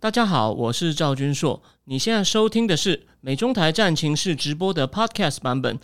大家好，我是赵君硕。你现在收听的是美中台战情室直播的 Podcast 版本。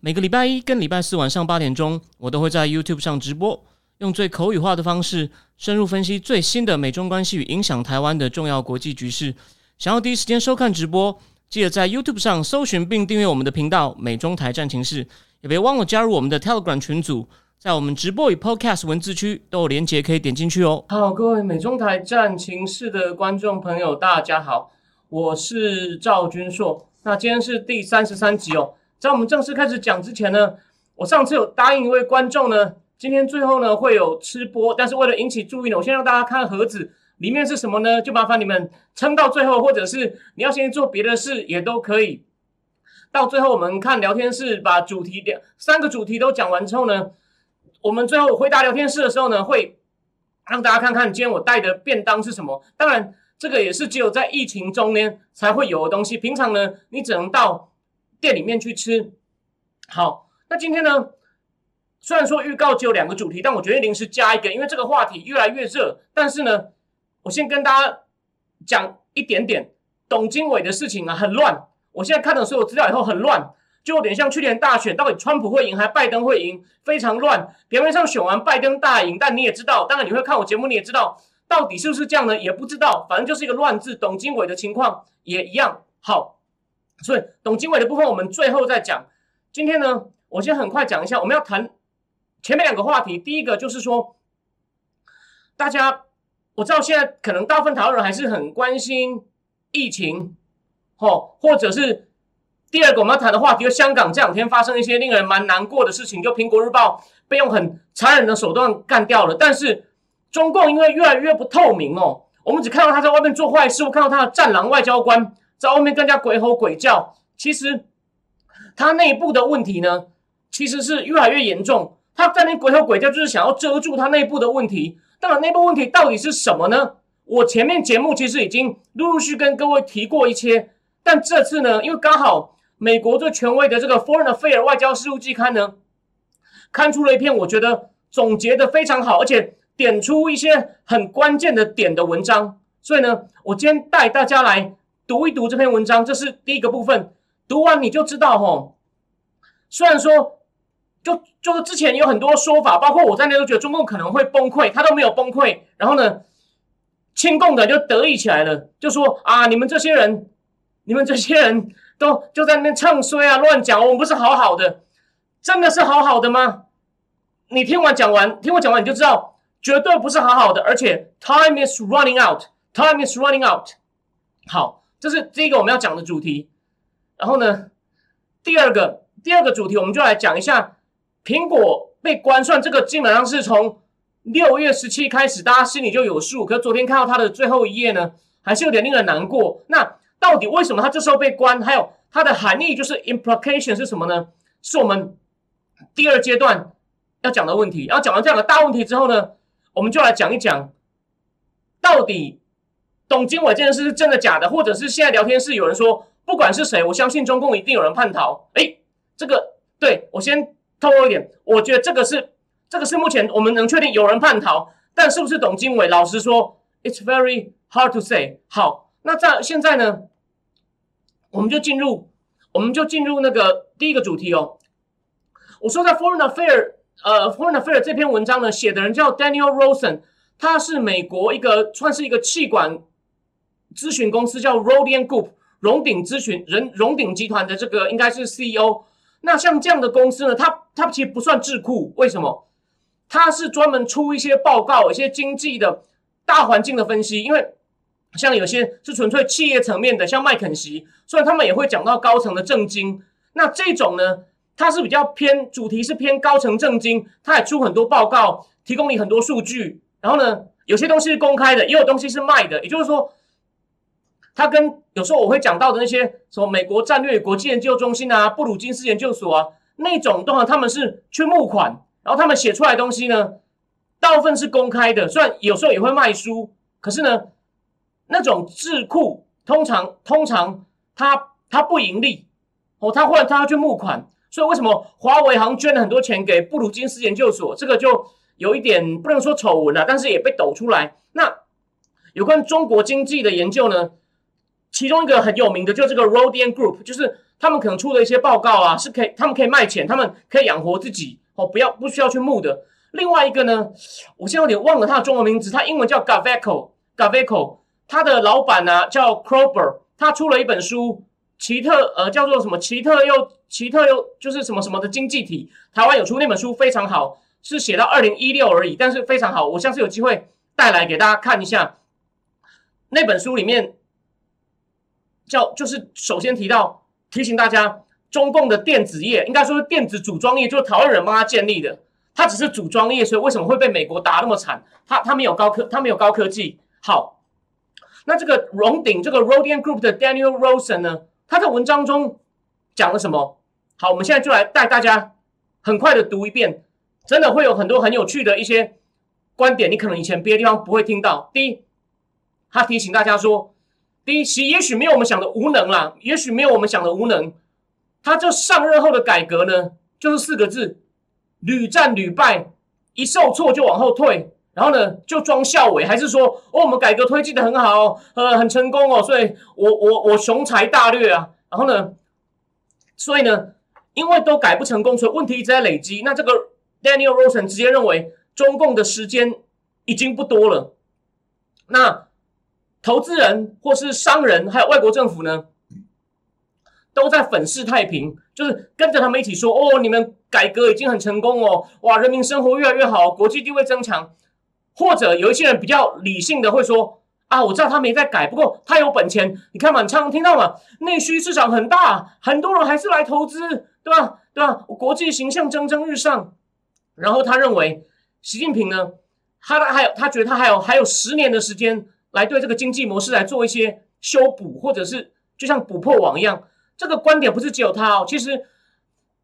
每个礼拜一跟礼拜四晚上八点钟，我都会在 YouTube 上直播，用最口语化的方式，深入分析最新的美中关系与影响台湾的重要国际局势。想要第一时间收看直播，记得在 YouTube 上搜寻并订阅我们的频道“美中台战情室”，也别忘了加入我们的 Telegram 群组。在我们直播与 Podcast 文字区都有连结，可以点进去哦。好，各位美中台战情室的观众朋友，大家好，我是赵君硕。那今天是第三十三集哦。在我们正式开始讲之前呢，我上次有答应一位观众呢，今天最后呢会有吃播，但是为了引起注意呢，我先让大家看盒子里面是什么呢？就麻烦你们撑到最后，或者是你要先做别的事也都可以。到最后我们看聊天室，把主题两三个主题都讲完之后呢。我们最后回答聊天室的时候呢，会让大家看看今天我带的便当是什么。当然，这个也是只有在疫情中呢才会有的东西。平常呢，你只能到店里面去吃。好，那今天呢，虽然说预告只有两个主题，但我决定临时加一个，因为这个话题越来越热。但是呢，我先跟大家讲一点点董经纬的事情啊，很乱。我现在看了所有资料以后，很乱。就有点像去年大选，到底川普会赢还拜登会赢，非常乱。表面上选完拜登大赢，但你也知道，当然你会看我节目，你也知道到底是不是这样呢？也不知道，反正就是一个乱字。董经纬的情况也一样。好，所以董经纬的部分我们最后再讲。今天呢，我先很快讲一下，我们要谈前面两个话题。第一个就是说，大家我知道现在可能大部分台湾人还是很关心疫情，哦，或者是。第二个我们要谈的话题，就香港这两天发生一些令人蛮难过的事情，就苹果日报被用很残忍的手段干掉了。但是中共因为越来越不透明哦，我们只看到他在外面做坏事，我看到他的战狼外交官在外面更加鬼吼鬼叫。其实他内部的问题呢，其实是越来越严重。他在那鬼吼鬼叫，就是想要遮住他内部的问题。当然，内部问题到底是什么呢？我前面节目其实已经陆陆续跟各位提过一些，但这次呢，因为刚好。美国最权威的这个《Foreign Affairs 外交事务季刊》呢，刊出了一篇我觉得总结的非常好，而且点出一些很关键的点的文章。所以呢，我今天带大家来读一读这篇文章，这是第一个部分。读完你就知道，吼，虽然说，就就是之前有很多说法，包括我在内都觉得中共可能会崩溃，他都没有崩溃。然后呢，亲共的就得意起来了，就说啊，你们这些人，你们这些人。都就在那边唱衰啊，乱讲，我们不是好好的，真的是好好的吗？你听完讲完，听我讲完你就知道，绝对不是好好的，而且 time is running out，time is running out。好，这是第一个我们要讲的主题。然后呢，第二个第二个主题，我们就来讲一下苹果被关算，这个基本上是从六月十七开始，大家心里就有数。可昨天看到它的最后一页呢，还是有点令人难过。那到底为什么他这时候被关？还有它的含义就是 implication 是什么呢？是我们第二阶段要讲的问题。然后讲完这两个大问题之后呢，我们就来讲一讲，到底董经纬这件事是真的假的，或者是现在聊天室有人说，不管是谁，我相信中共一定有人叛逃。哎，这个对我先透露一点，我觉得这个是这个是目前我们能确定有人叛逃，但是不是董经纬？老实说，it's very hard to say。好，那在现在呢？我们就进入，我们就进入那个第一个主题哦。我说在 Foreign Affair，呃，Foreign Affair 这篇文章呢，写的人叫 Daniel Rosen，他是美国一个算是一个气管咨询公司叫 Rodian Group 荣鼎咨询人荣鼎集团的这个应该是 CEO。那像这样的公司呢，它它其实不算智库，为什么？它是专门出一些报告，一些经济的大环境的分析，因为。像有些是纯粹企业层面的，像麦肯锡，虽然他们也会讲到高层的政经，那这种呢，它是比较偏主题是偏高层政经，它也出很多报告，提供你很多数据，然后呢，有些东西是公开的，也有东西是卖的，也就是说，它跟有时候我会讲到的那些什么美国战略国际研究中心啊、布鲁金斯研究所啊那种，的话，他们是去募款，然后他们写出来东西呢，大部分是公开的，虽然有时候也会卖书，可是呢。那种智库通常通常他他不盈利哦，他或者他要去募款，所以为什么华为好像捐了很多钱给布鲁金斯研究所？这个就有一点不能说丑闻了，但是也被抖出来。那有关中国经济的研究呢，其中一个很有名的，就这个 Rodian Group，就是他们可能出的一些报告啊，是可以他们可以卖钱，他们可以养活自己哦，不要不需要去募的。另外一个呢，我现在有点忘了他的中文名字，他英文叫 Gaveco，Gaveco，他的老板呢叫 Krober，他出了一本书，奇特呃叫做什么奇特又奇特又就是什么什么的经济体，台湾有出那本书非常好，是写到二零一六而已，但是非常好，我下次有机会带来给大家看一下。那本书里面叫就是首先提到提醒大家，中共的电子业应该说是电子组装业，就是台湾人帮他建立的。他只是组装业，所以为什么会被美国打那么惨？他他没有高科，他没有高科技。好，那这个荣鼎这个 Rodian Group 的 Daniel Rosen 呢？他在文章中讲了什么？好，我们现在就来带大家很快的读一遍，真的会有很多很有趣的一些观点，你可能以前别的地方不会听到。第一，他提醒大家说，第一，其也许没有我们想的无能啦，也许没有我们想的无能。他这上任后的改革呢，就是四个字。屡战屡败，一受挫就往后退，然后呢就装校委，还是说哦我们改革推进的很好，呃很成功哦，所以我我我雄才大略啊，然后呢，所以呢，因为都改不成功，所以问题一直在累积。那这个 Daniel Rosen 直接认为中共的时间已经不多了，那投资人或是商人还有外国政府呢？都在粉饰太平，就是跟着他们一起说：“哦，你们改革已经很成功哦，哇，人民生活越来越好，国际地位增强。”或者有一些人比较理性的会说：“啊，我知道他没在改，不过他有本钱。你看嘛，常常听到嘛，内需市场很大，很多人还是来投资，对吧？对吧？国际形象蒸蒸日上。”然后他认为，习近平呢，他还有他觉得他还有还有十年的时间来对这个经济模式来做一些修补，或者是就像补破网一样。这个观点不是只有他哦，其实，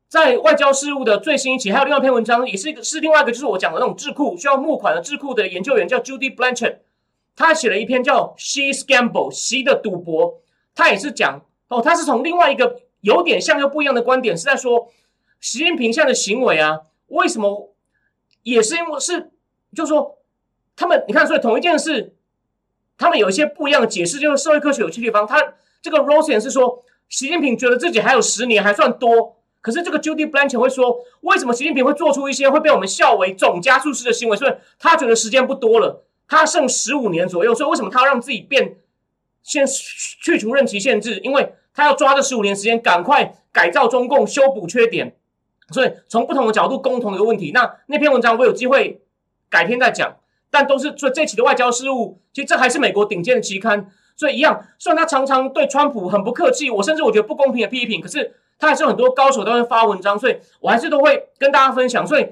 在外交事务的最新一期，还有另外一篇文章，也是一个是另外一个，就是我讲的那种智库需要募款的智库的研究员叫 Judy Blanchett，他写了一篇叫《She's Gamble》，习的赌博，他也是讲哦，他是从另外一个有点像又不一样的观点，是在说习近平现在的行为啊，为什么也是因为是，就是说他们你看，所以同一件事，他们有一些不一样的解释，就是社会科学有趣地方。他这个 Rosen 是说。习近平觉得自己还有十年，还算多。可是这个 Judy Blanchett 会说，为什么习近平会做出一些会被我们笑为总加速师的行为？所以他觉得时间不多了，他剩十五年左右。所以为什么他要让自己变，先去除任期限制？因为他要抓这十五年时间，赶快改造中共，修补缺点。所以从不同的角度，共同的一个问题。那那篇文章我有机会改天再讲，但都是所以这期的外交事务，其实这还是美国顶尖的期刊。所以一样，虽然他常常对川普很不客气，我甚至我觉得不公平的批评，可是他还是有很多高手都会发文章，所以我还是都会跟大家分享。所以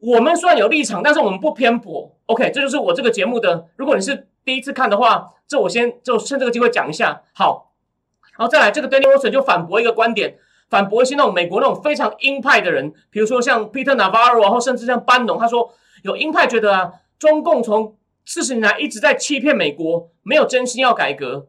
我们虽然有立场，但是我们不偏颇。OK，这就是我这个节目的。如果你是第一次看的话，这我先就趁这个机会讲一下。好，然后再来，这个 Daniel Wilson 就反驳一个观点，反驳一些那种美国那种非常鹰派的人，比如说像 Peter Navarro，然后甚至像班农，他说有鹰派觉得啊，中共从四十年来一直在欺骗美国，没有真心要改革。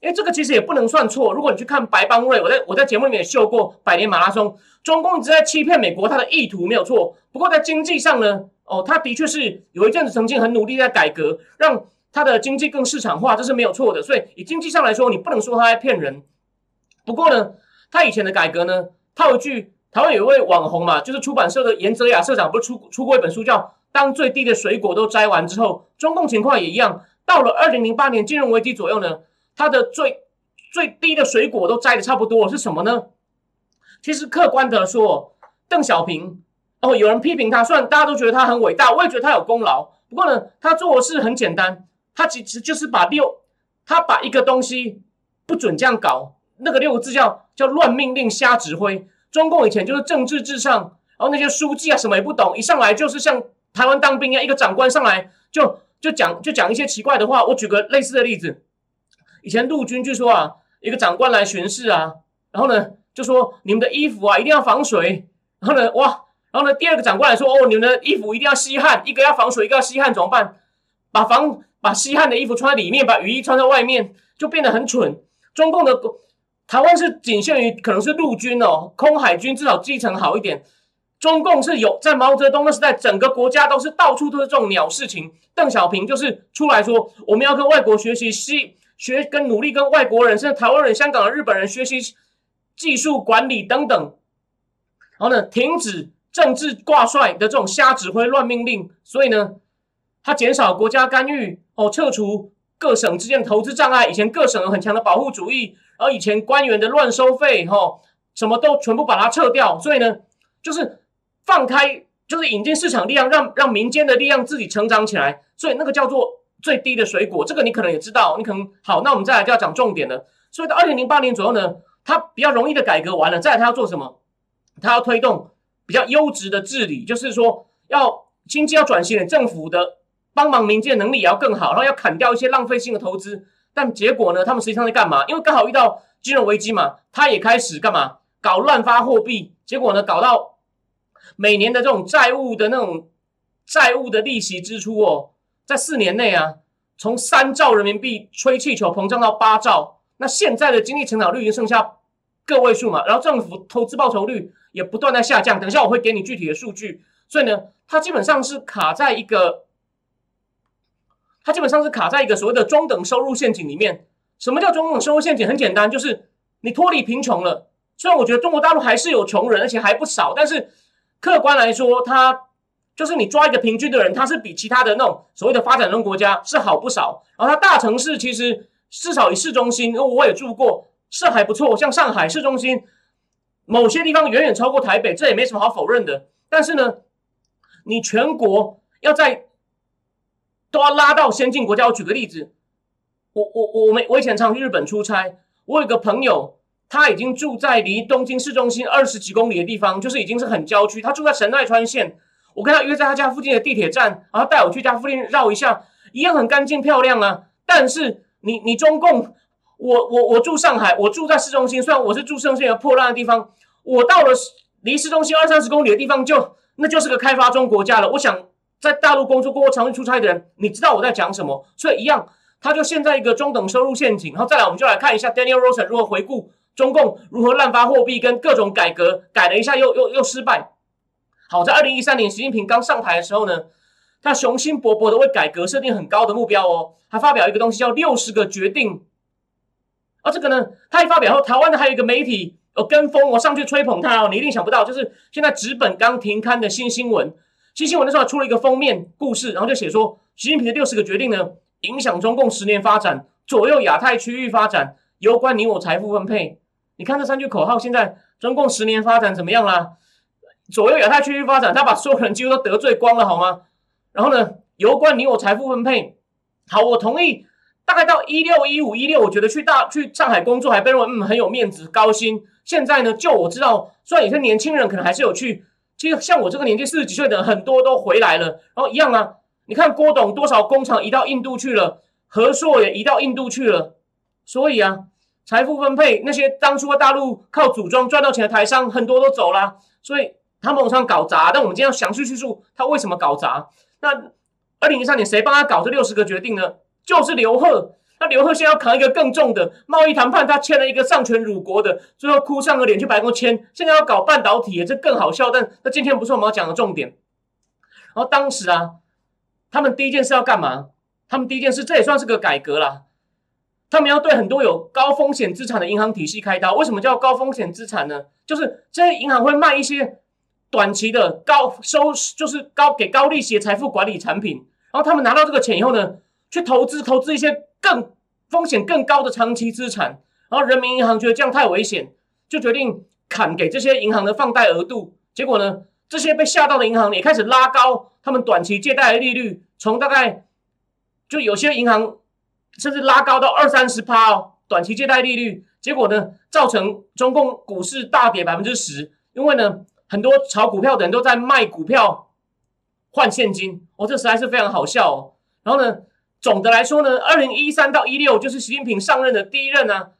因为这个其实也不能算错。如果你去看白邦瑞，我在我在节目里面也秀过百年马拉松，中共一直在欺骗美国，他的意图没有错。不过在经济上呢，哦，他的确是有一阵子曾经很努力在改革，让他的经济更市场化，这是没有错的。所以以经济上来说，你不能说他在骗人。不过呢，他以前的改革呢，套一句台湾有一位网红嘛，就是出版社的严泽雅社长，不是出出过一本书叫。当最低的水果都摘完之后，中共情况也一样。到了二零零八年金融危机左右呢，它的最最低的水果都摘的差不多，是什么呢？其实客观的说，邓小平哦，有人批评他，虽然大家都觉得他很伟大，我也觉得他有功劳。不过呢，他做的事很简单，他其实就是把六，他把一个东西不准这样搞，那个六个字叫叫乱命令、瞎指挥。中共以前就是政治至上，然后那些书记啊什么也不懂，一上来就是像。台湾当兵一样，一个长官上来就就讲就讲一些奇怪的话。我举个类似的例子，以前陆军据说啊，一个长官来巡视啊，然后呢就说你们的衣服啊一定要防水，然后呢哇，然后呢第二个长官来说哦你们的衣服一定要吸汗，一个要防水，一个要吸汗，怎么办？把防把吸汗的衣服穿在里面，把雨衣穿在外面，就变得很蠢。中共的台湾是仅限于可能是陆军哦，空海军至少基层好一点。中共是有在毛泽东那时代，整个国家都是到处都是这种鸟事情。邓小平就是出来说，我们要跟外国学习，西学跟努力跟外国人，甚至台湾人、香港的日本人学习技术管理等等。然后呢，停止政治挂帅的这种瞎指挥、乱命令。所以呢，他减少国家干预，哦，撤除各省之间的投资障碍。以前各省有很强的保护主义，然后以前官员的乱收费，哈，什么都全部把它撤掉。所以呢，就是。放开就是引进市场力量，让让民间的力量自己成长起来，所以那个叫做最低的水果。这个你可能也知道，你可能好。那我们再来就要讲重点了。所以到二零零八年左右呢，他比较容易的改革完了，再来他要做什么？他要推动比较优质的治理，就是说要经济要转型，政府的帮忙民间能力也要更好，然后要砍掉一些浪费性的投资。但结果呢，他们实际上在干嘛？因为刚好遇到金融危机嘛，他也开始干嘛？搞乱发货币。结果呢，搞到。每年的这种债务的那种债务的利息支出哦，在四年内啊，从三兆人民币吹气球膨胀到八兆。那现在的经济成长率已经剩下个位数嘛，然后政府投资报酬率也不断在下降。等一下我会给你具体的数据。所以呢，它基本上是卡在一个，它基本上是卡在一个所谓的中等收入陷阱里面。什么叫中等收入陷阱？很简单，就是你脱离贫穷了。虽然我觉得中国大陆还是有穷人，而且还不少，但是。客观来说，它就是你抓一个平均的人，他是比其他的那种所谓的发展中国家是好不少。然后他大城市其实至少以市中心，因为我也住过，是还不错。像上海市中心，某些地方远远超过台北，这也没什么好否认的。但是呢，你全国要在都要拉到先进国家。我举个例子，我我我们我以前常去日本出差，我有个朋友。他已经住在离东京市中心二十几公里的地方，就是已经是很郊区。他住在神奈川县，我跟他约在他家附近的地铁站，然后带我去家附近绕一下，一样很干净漂亮啊。但是你你中共，我我我住上海，我住在市中心，虽然我是住市中心的破烂的地方，我到了离市中心二三十公里的地方，就那就是个开发中国家了。我想在大陆工作过、长期出差的人，你知道我在讲什么，所以一样，他就陷在一个中等收入陷阱。然后再来，我们就来看一下 Daniel Rosen 如何回顾。中共如何滥发货币，跟各种改革改了一下，又又又失败。好，在二零一三年，习近平刚上台的时候呢，他雄心勃勃的为改革设定很高的目标哦。他发表一个东西叫六十个决定。而这个呢，他一发表后，台湾的还有一个媒体哦跟风，我上去吹捧他哦。你一定想不到，就是现在纸本刚停刊的新新闻，新新闻的时候出了一个封面故事，然后就写说，习近平的六十个决定呢，影响中共十年发展，左右亚太区域发展，攸关你我财富分配。你看这三句口号，现在中共十年发展怎么样啦？左右亚太区域发展，他把所有人几乎都得罪光了，好吗？然后呢，有关你我财富分配，好，我同意。大概到一六一五一六，我觉得去大去上海工作还被认为嗯很有面子高薪。现在呢，就我知道，虽然有些年轻人可能还是有去，其实像我这个年纪四十几岁的很多都回来了。然后一样啊，你看郭董多少工厂移到印度去了，和硕也移到印度去了，所以啊。财富分配，那些当初在大陆靠组装赚到钱的台商，很多都走了，所以他们往上搞砸。但我们今天要详细叙述他为什么搞砸。那二零一三年谁帮他搞这六十个决定呢？就是刘鹤。那刘鹤现在要扛一个更重的贸易谈判，他签了一个上权辱国的，最后哭丧着脸去白宫签。现在要搞半导体，这更好笑。但那今天不是我们要讲的重点。然后当时啊，他们第一件事要干嘛？他们第一件事，这也算是个改革啦。他们要对很多有高风险资产的银行体系开刀。为什么叫高风险资产呢？就是这些银行会卖一些短期的高收，就是高给高利息的财富管理产品。然后他们拿到这个钱以后呢，去投资投资一些更风险更高的长期资产。然后人民银行觉得这样太危险，就决定砍给这些银行的放贷额度。结果呢，这些被吓到的银行也开始拉高他们短期借贷的利率，从大概就有些银行。甚至拉高到二三十趴哦，短期借贷利率，结果呢，造成中共股市大跌百分之十。因为呢，很多炒股票的人都在卖股票换现金，哦，这实在是非常好笑哦。然后呢，总的来说呢，二零一三到一六就是习近平上任的第一任啊，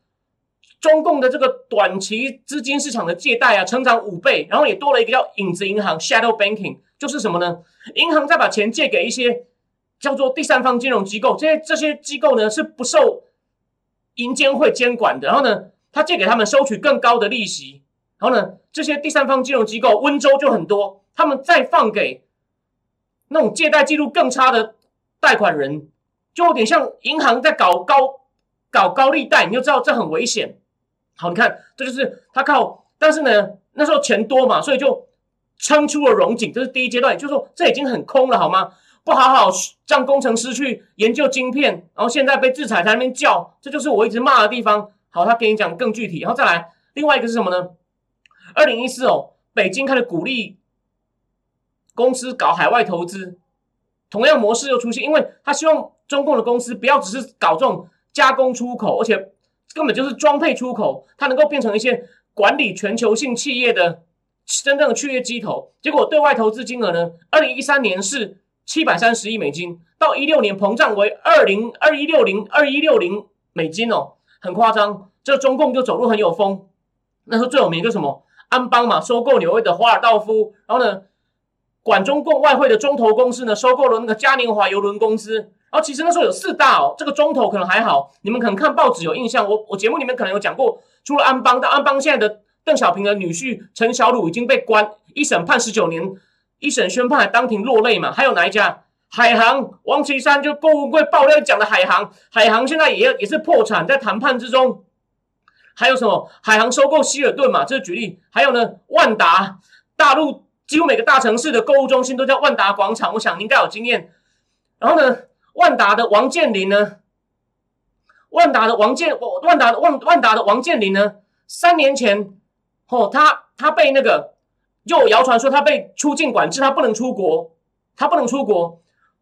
中共的这个短期资金市场的借贷啊，成长五倍，然后也多了一个叫影子银行 （shadow banking），就是什么呢？银行再把钱借给一些。叫做第三方金融机构，这些这些机构呢是不受银监会监管的。然后呢，他借给他们收取更高的利息，然后呢，这些第三方金融机构温州就很多，他们再放给那种借贷记录更差的贷款人，就有点像银行在搞高搞高利贷，你就知道这很危险。好，你看，这就是他靠，但是呢，那时候钱多嘛，所以就撑出了融景，这是第一阶段，就是说这已经很空了，好吗？不好好让工程师去研究晶片，然后现在被制裁在那边叫，这就是我一直骂的地方。好，他给你讲更具体，然后再来，另外一个是什么呢？二零一四哦，北京开始鼓励公司搞海外投资，同样模式又出现，因为他希望中共的公司不要只是搞这种加工出口，而且根本就是装配出口，它能够变成一些管理全球性企业的真正的企业机头。结果对外投资金额呢，二零一三年是七百三十亿美金，到一六年膨胀为二零二一六零二一六零美金哦，很夸张。这中共就走路很有风，那时候最有名就什么？安邦嘛，收购纽约的华尔道夫，然后呢，管中共外汇的中投公司呢，收购了那个嘉年华邮轮公司。然后其实那时候有四大哦，这个中投可能还好，你们可能看报纸有印象。我我节目里面可能有讲过，除了安邦，但安邦现在的邓小平的女婿陈小鲁已经被关一审判十九年，一审宣判还当庭落泪嘛。还有哪一家？海航，王岐山就郭文贵爆料讲的海航，海航现在也也是破产，在谈判之中。还有什么？海航收购希尔顿嘛，这是举例。还有呢，万达，大陆几乎每个大城市的购物中心都叫万达广场，我想应该有经验。然后呢，万达的王健林呢，万达的王健，万达的万万达的王健林呢，三年前，哦，他他被那个，就谣传说他被出境管制，他不能出国，他不能出国。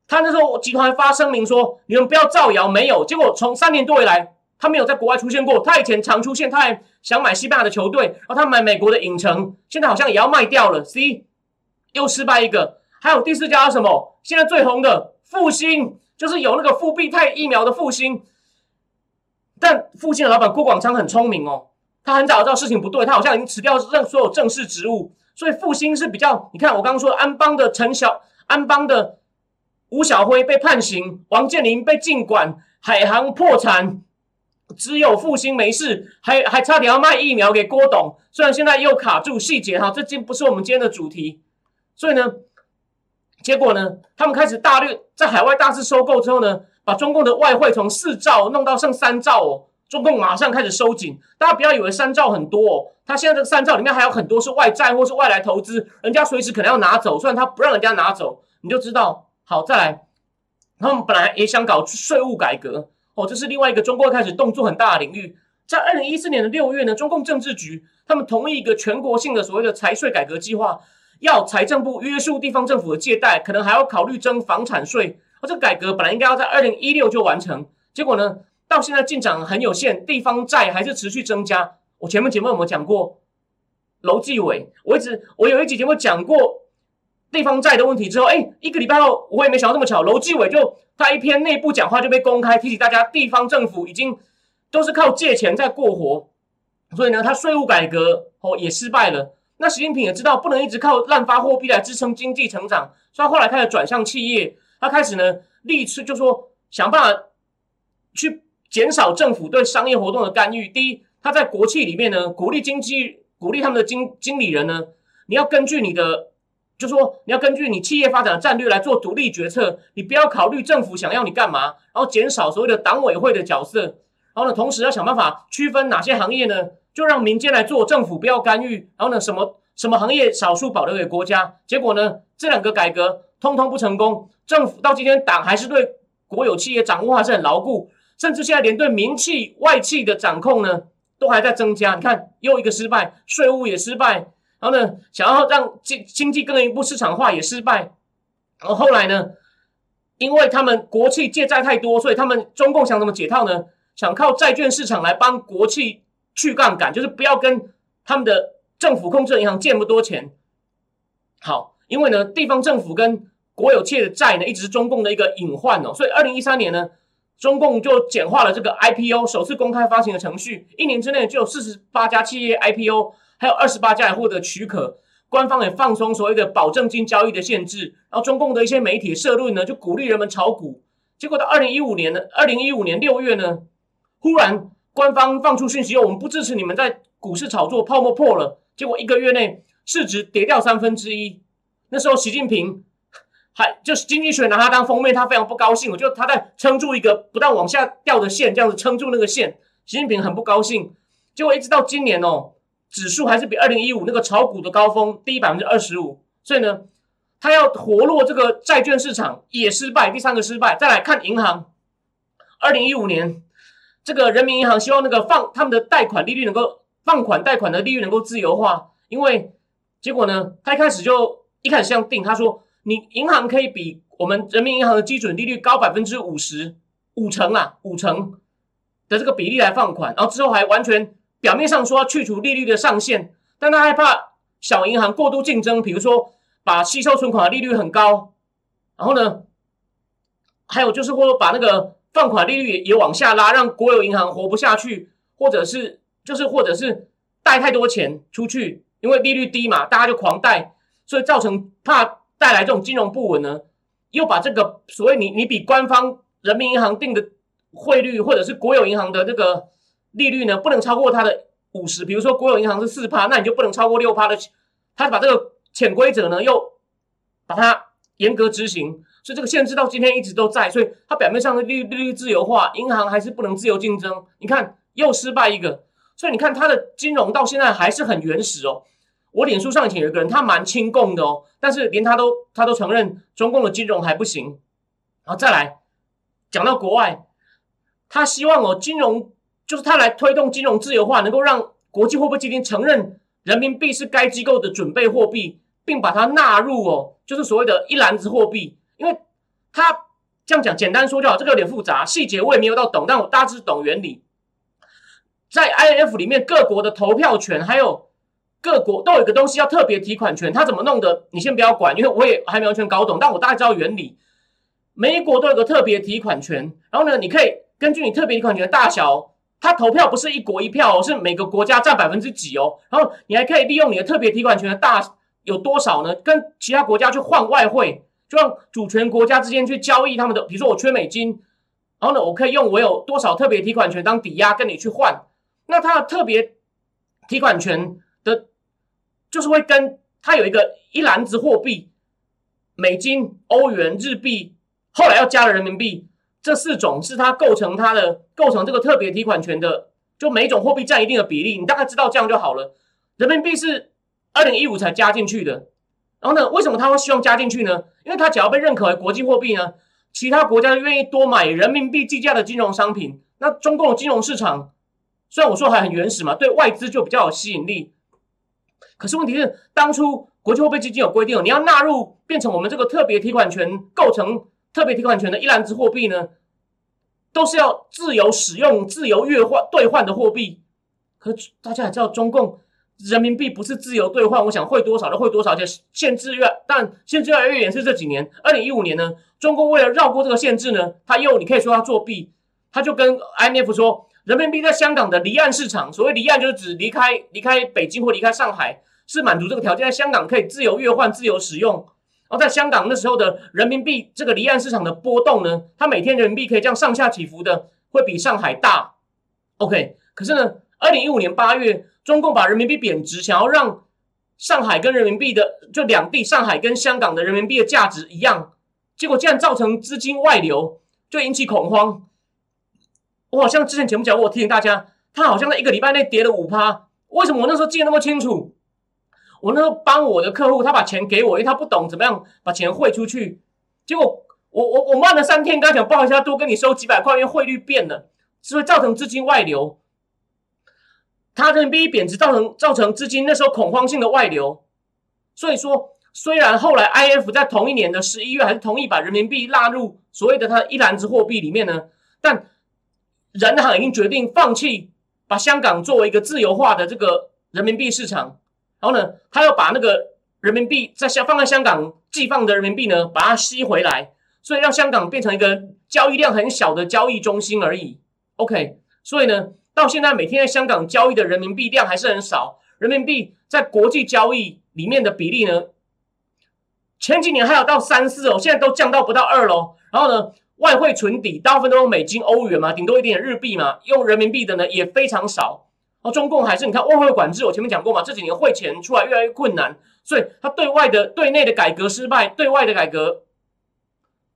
他那时候集团发声明说，你们不要造谣，没有。结果从三年多以来。他没有在国外出现过，他以前常出现，他还想买西班牙的球队，然后他买美国的影城，现在好像也要卖掉了。C 又失败一个，还有第四家什么？现在最红的复兴，就是有那个复必泰疫苗的复兴。但复兴的老板郭广昌很聪明哦，他很早知道事情不对，他好像已经辞掉任所有正式职务，所以复兴是比较，你看我刚刚说安邦的陈小安邦的吴小辉被判刑，王健林被禁管，海航破产。只有复兴没事，还还差点要卖疫苗给郭董，虽然现在又卡住细节哈，这今不是我们今天的主题。所以呢，结果呢，他们开始大略在海外大肆收购之后呢，把中共的外汇从四兆弄到剩三兆哦，中共马上开始收紧。大家不要以为三兆很多哦，他现在这个三兆里面还有很多是外债或是外来投资，人家随时可能要拿走，虽然他不让人家拿走，你就知道。好，再来，他们本来也想搞税务改革。哦，这是另外一个中国开始动作很大的领域。在二零一四年的六月呢，中共政治局他们同意一个全国性的所谓的财税改革计划，要财政部约束地方政府的借贷，可能还要考虑征房产税。而这个改革本来应该要在二零一六就完成，结果呢，到现在进展很有限，地方债还是持续增加。我前面节目有没有讲过？楼继伟，我一直我有一集节目讲过。地方债的问题之后，哎，一个礼拜后，我也没想到这么巧，楼继伟就他一篇内部讲话就被公开，提醒大家，地方政府已经都是靠借钱在过活，所以呢，他税务改革哦也失败了。那习近平也知道不能一直靠滥发货币来支撑经济成长，所以后来开始转向企业，他开始呢立志就说想办法去减少政府对商业活动的干预。第一，他在国企里面呢鼓励经济，鼓励他们的经经理人呢，你要根据你的。就说你要根据你企业发展的战略来做独立决策，你不要考虑政府想要你干嘛，然后减少所谓的党委会的角色，然后呢，同时要想办法区分哪些行业呢，就让民间来做，政府不要干预，然后呢，什么什么行业少数保留给国家。结果呢，这两个改革通通不成功，政府到今天党还是对国有企业掌握还是很牢固，甚至现在连对民企外企的掌控呢都还在增加。你看又一个失败，税务也失败。然后呢，想要让经经济更一步市场化也失败。然后后来呢，因为他们国企借债太多，所以他们中共想怎么解套呢？想靠债券市场来帮国企去杠杆，就是不要跟他们的政府控制银行借那么多钱。好，因为呢，地方政府跟国有企业的债呢，一直是中共的一个隐患哦。所以二零一三年呢，中共就简化了这个 IPO 首次公开发行的程序，一年之内就有四十八家企业 IPO。还有二十八家也获得许可，官方也放松所谓的保证金交易的限制，然后中共的一些媒体社论呢，就鼓励人们炒股。结果到二零一五年呢，二零一五年六月呢，忽然官方放出讯息，我们不支持你们在股市炒作，泡沫破了。结果一个月内市值跌掉三分之一。那时候习近平 还就是经济学拿他当封面，他非常不高兴。我就他在撑住一个不断往下掉的线，这样子撑住那个线，习近平很不高兴。结果一直到今年哦，指数还是比二零一五那个炒股的高峰低百分之二十五。所以呢，他要活络这个债券市场也失败，第三个失败。再来看银行，二零一五年这个人民银行希望那个放他们的贷款利率能够放款贷款的利率能够自由化，因为结果呢，他一开始就一开始这样定，他说你银行可以比我们人民银行的基准利率高百分之五十五成啊，五成的这个比例来放款，然后之后还完全表面上说去除利率的上限，但他害怕小银行过度竞争，比如说。把吸收存款的利率很高，然后呢，还有就是或把那个放款利率也也往下拉，让国有银行活不下去，或者是就是或者是贷太多钱出去，因为利率低嘛，大家就狂贷，所以造成怕带来这种金融不稳呢，又把这个所谓你你比官方人民银行定的汇率或者是国有银行的这个利率呢，不能超过它的五十，比如说国有银行是四趴，那你就不能超过六趴的，他把这个。潜规则呢，又把它严格执行，所以这个限制到今天一直都在。所以它表面上的利利率自由化，银行还是不能自由竞争。你看又失败一个，所以你看它的金融到现在还是很原始哦。我脸书上以前有一个人，他蛮亲共的哦，但是连他都他都承认中共的金融还不行。然后再来讲到国外，他希望哦金融就是他来推动金融自由化，能够让国际货币基金承认人民币是该机构的准备货币。并把它纳入哦，就是所谓的一篮子货币，因为它这样讲简单说就好，这个有点复杂，细节我也没有到懂，但我大致懂原理。在 I F 里面，各国的投票权还有各国都有一个东西叫特别提款权，它怎么弄的？你先不要管，因为我也还没完全搞懂，但我大概知道原理。每一国都有个特别提款权，然后呢，你可以根据你特别提款权的大小，它投票不是一国一票哦，是每个国家占百分之几哦，然后你还可以利用你的特别提款权的大。有多少呢？跟其他国家去换外汇，就让主权国家之间去交易他们的，比如说我缺美金，然后呢，我可以用我有多少特别提款权当抵押跟你去换。那它的特别提款权的，就是会跟它有一个一篮子货币，美金、欧元、日币，后来要加了人民币，这四种是它构成它的构成这个特别提款权的，就每种货币占一定的比例，你大概知道这样就好了。人民币是。二零一五才加进去的，然后呢？为什么他会希望加进去呢？因为他只要被认可为国际货币呢，其他国家就愿意多买人民币计价的金融商品。那中共金融市场虽然我说还很原始嘛，对外资就比较有吸引力。可是问题是，当初国际货币基金有规定，你要纳入变成我们这个特别提款权构成特别提款权的一篮子货币呢，都是要自由使用、自由兑换兑换的货币。可大家也知道，中共。人民币不是自由兑换，我想汇多少就汇多少，而且限制越但限制越来越严是这几年。二零一五年呢，中共为了绕过这个限制呢，他又你可以说他作弊，他就跟 IMF 说，人民币在香港的离岸市场，所谓离岸就是指离开离开北京或离开上海，是满足这个条件，在香港可以自由兑换、自由使用。然后在香港那时候的人民币这个离岸市场的波动呢，它每天人民币可以这样上下起伏的，会比上海大。OK，可是呢，二零一五年八月。中共把人民币贬值，想要让上海跟人民币的就两地上海跟香港的人民币的价值一样，结果竟然造成资金外流，就引起恐慌。我好像之前节目讲过，我提醒大家，他好像在一个礼拜内跌了五趴。为什么我那时候记得那么清楚？我那时候帮我的客户，他把钱给我，因为他不懂怎么样把钱汇出去。结果我我我慢了三天，跟他讲不好意思，多跟你收几百块，因为汇率变了，是会造成资金外流。他人民币贬值造成造成资金那时候恐慌性的外流，所以说虽然后来 I F 在同一年的十一月还是同意把人民币纳入所谓的它一篮子货币里面呢，但人行已经决定放弃把香港作为一个自由化的这个人民币市场，然后呢，他要把那个人民币在香放在香港寄放的人民币呢，把它吸回来，所以让香港变成一个交易量很小的交易中心而已。OK，所以呢。到现在，每天在香港交易的人民币量还是很少。人民币在国际交易里面的比例呢？前几年还有到三四哦，现在都降到不到二喽。然后呢，外汇存底大部分都用美金、欧元嘛，顶多一点日币嘛，用人民币的呢也非常少。中共还是你看外汇管制，我前面讲过嘛，这几年汇钱出来越来越困难，所以他对外的对内的改革失败，对外的改革，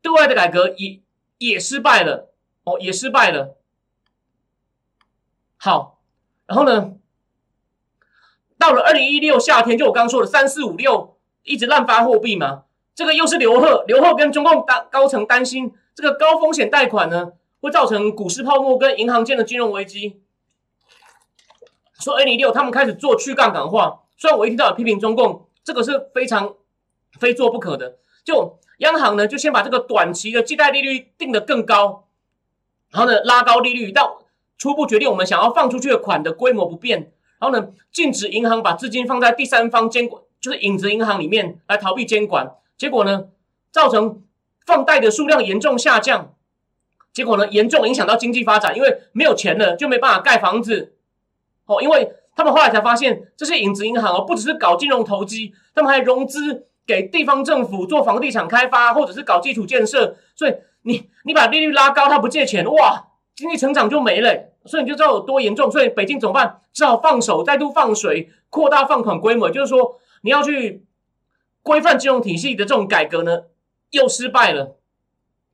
对外的改革也也失败了，哦，也失败了。好，然后呢，到了二零一六夏天，就我刚刚说的三四五六一直滥发货币嘛，这个又是刘贺，刘贺跟中共大高层担心这个高风险贷款呢会造成股市泡沫跟银行间的金融危机，说二零一六他们开始做去杠杆化，虽然我一听到批评中共，这个是非常非做不可的，就央行呢就先把这个短期的借贷利率定得更高，然后呢拉高利率到。初步决定，我们想要放出去的款的规模不变，然后呢，禁止银行把资金放在第三方监管，就是影子银行里面来逃避监管。结果呢，造成放贷的数量严重下降，结果呢，严重影响到经济发展，因为没有钱了就没办法盖房子。哦，因为他们后来才发现，这些影子银行哦，不只是搞金融投机，他们还融资给地方政府做房地产开发，或者是搞基础建设。所以你你把利率拉高，他不借钱，哇，经济成长就没了。所以你就知道有多严重，所以北京怎么办？只好放手，再度放水，扩大放款规模。就是说，你要去规范金融体系的这种改革呢，又失败了。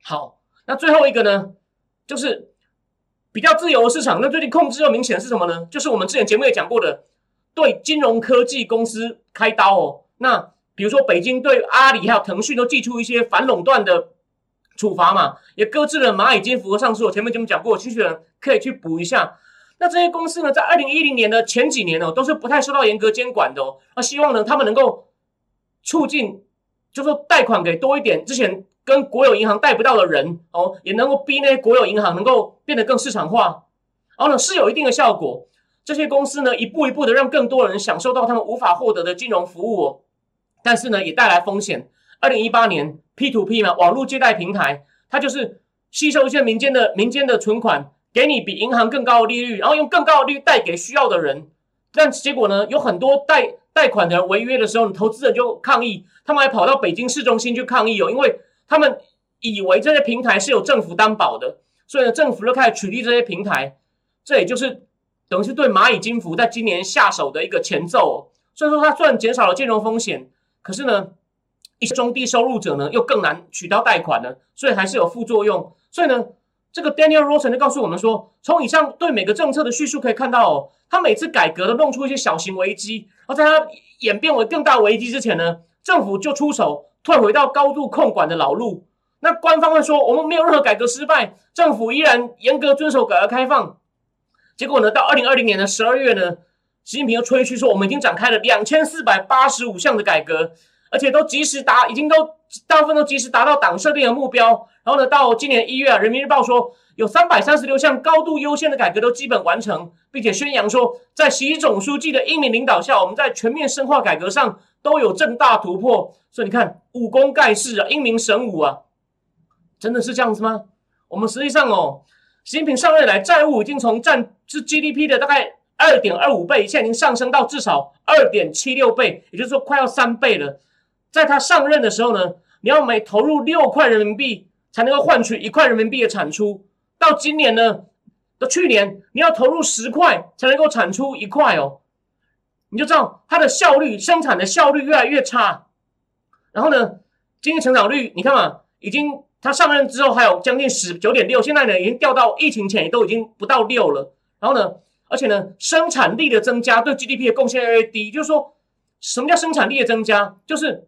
好，那最后一个呢，就是比较自由的市场。那最近控制又明显是什么呢？就是我们之前节目也讲过的，对金融科技公司开刀哦。那比如说，北京对阿里还有腾讯都寄出一些反垄断的。处罚嘛，也搁置了蚂蚁金服和上市。我前面节目讲过，兴趣的人可以去补一下。那这些公司呢，在二零一零年的前几年呢，都是不太受到严格监管的哦。那希望呢，他们能够促进，就说贷款给多一点之前跟国有银行贷不到的人哦，也能够逼那些国有银行能够变得更市场化。然后呢，是有一定的效果。这些公司呢，一步一步的让更多人享受到他们无法获得的金融服务哦。但是呢，也带来风险。二零一八年。P to P 嘛，网络借贷平台，它就是吸收一些民间的民间的存款，给你比银行更高的利率，然后用更高的利率贷给需要的人。但结果呢，有很多贷贷款的人违约的时候，你投资人就抗议，他们还跑到北京市中心去抗议哦，因为他们以为这些平台是有政府担保的，所以呢，政府就开始取缔这些平台。这也就是等于是对蚂蚁金服在今年下手的一个前奏。哦所以说，它虽然减少了金融风险，可是呢。一些中低收入者呢，又更难取到贷款了，所以还是有副作用。所以呢，这个 Daniel Rosen 就告诉我们说，从以上对每个政策的叙述可以看到哦，他每次改革都弄出一些小型危机，而在它演变为更大危机之前呢，政府就出手退回到高度控管的老路。那官方会说，我们没有任何改革失败，政府依然严格遵守改革开放。结果呢，到二零二零年的十二月呢，习近平又吹嘘说，我们已经展开了两千四百八十五项的改革。而且都及时达，已经都大部分都及时达到党设定的目标。然后呢，到今年一月啊，《人民日报》说有三百三十六项高度优先的改革都基本完成，并且宣扬说，在习总书记的英明领导下，我们在全面深化改革上都有正大突破。所以你看，武功盖世啊，英明神武啊，真的是这样子吗？我们实际上哦，习近平上任来，债务已经从占是 GDP 的大概二点二五倍，现在已经上升到至少二点七六倍，也就是说快要三倍了。在他上任的时候呢，你要每投入六块人民币才能够换取一块人民币的产出。到今年呢，到去年你要投入十块才能够产出一块哦，你就知道它的效率、生产的效率越来越差。然后呢，经济成长率你看嘛，已经他上任之后还有将近十九点六，现在呢已经掉到疫情前也都已经不到六了。然后呢，而且呢，生产力的增加对 GDP 的贡献越来越低。就是说，什么叫生产力的增加？就是。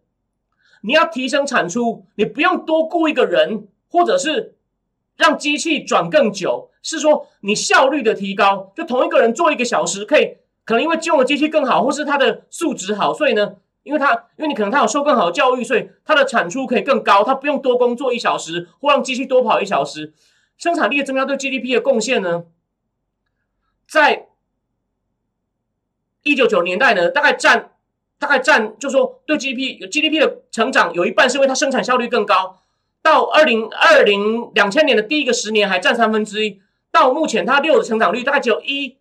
你要提升产出，你不用多雇一个人，或者是让机器转更久，是说你效率的提高，就同一个人做一个小时，可以可能因为用的机器更好，或是他的素质好，所以呢，因为他因为你可能他有受更好的教育，所以他的产出可以更高，他不用多工作一小时，或让机器多跑一小时，生产力的增加对 GDP 的贡献呢，在一九九年代呢，大概占。大概占，就说对 GDP，GDP 的成长有一半是因为它生产效率更高。到二零二零两千年的第一个十年还占三分之一，到目前它六的成长率大概只有一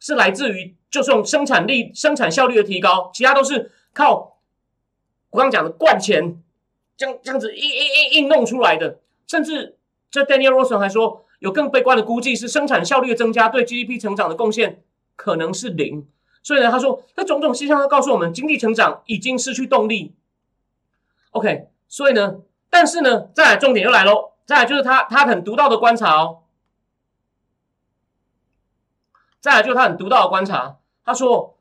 是来自于就是用生产力生产效率的提高，其他都是靠我刚讲的灌钱，这样这样子硬硬硬硬弄出来的。甚至这 Daniel Rosen 还说，有更悲观的估计是生产效率的增加对 GDP 成长的贡献可能是零。所以呢，他说这种种现象都告诉我们，经济成长已经失去动力。OK，所以呢，但是呢，再来重点又来喽，再来就是他他很独到的观察哦，再来就是他很独到的观察，他说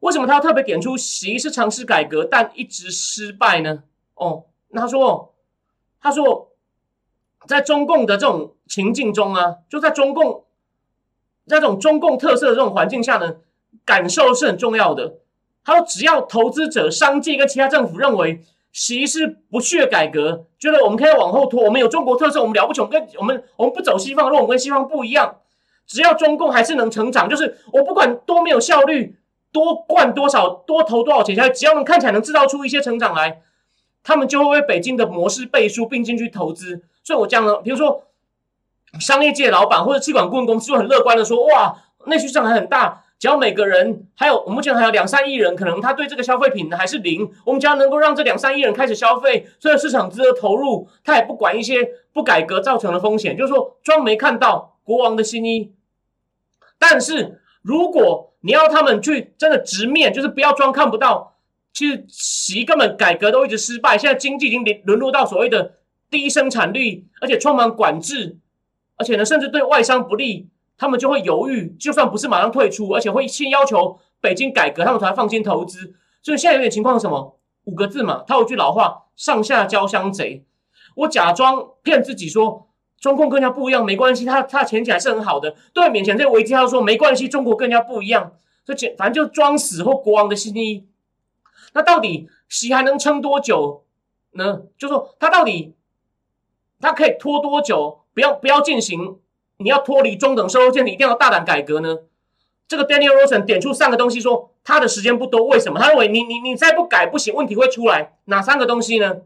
为什么他要特别点出习是尝试改革但一直失败呢？哦，那他说他说在中共的这种情境中啊，就在中共在这种中共特色的这种环境下呢。感受是很重要的。他说，只要投资者、商界跟其他政府认为习是不屑改革，觉得我们可以往后拖，我们有中国特色，我们了不起，我们跟我们我们不走西方路，我们跟西方不一样。只要中共还是能成长，就是我不管多没有效率，多灌多少，多投多少钱下去，只要能看起来能制造出一些成长来，他们就会为北京的模式背书，并进去投资。所以我讲了，比如说商业界老板或者气管顾问公司就很乐观的说，哇，内需市场还很大。只要每个人，还有我目前还有两三亿人，可能他对这个消费品还是零。我们只要能够让这两三亿人开始消费，所有市场值得投入，他也不管一些不改革造成的风险，就是说装没看到国王的新衣。但是如果你要他们去真的直面，就是不要装看不到，其实习根本改革都一直失败，现在经济已经沦沦落到所谓的低生产率，而且充满管制，而且呢，甚至对外商不利。他们就会犹豫，就算不是马上退出，而且会先要求北京改革，他们才放心投资。所以现在有点情况是什么？五个字嘛，他有句老话：上下交相贼。我假装骗自己说中共更加不一样，没关系，他他前景还是很好的。对面前这个危机，他说没关系，中国更加不一样。所以反正就装死或国王的新衣。那到底习还能撑多久呢？就说他到底他可以拖多久？不要不要进行。你要脱离中等收入阶层，一定要大胆改革呢。这个 Daniel Rosen 点出三个东西，说他的时间不多，为什么？他认为你你你再不改不行，问题会出来。哪三个东西呢？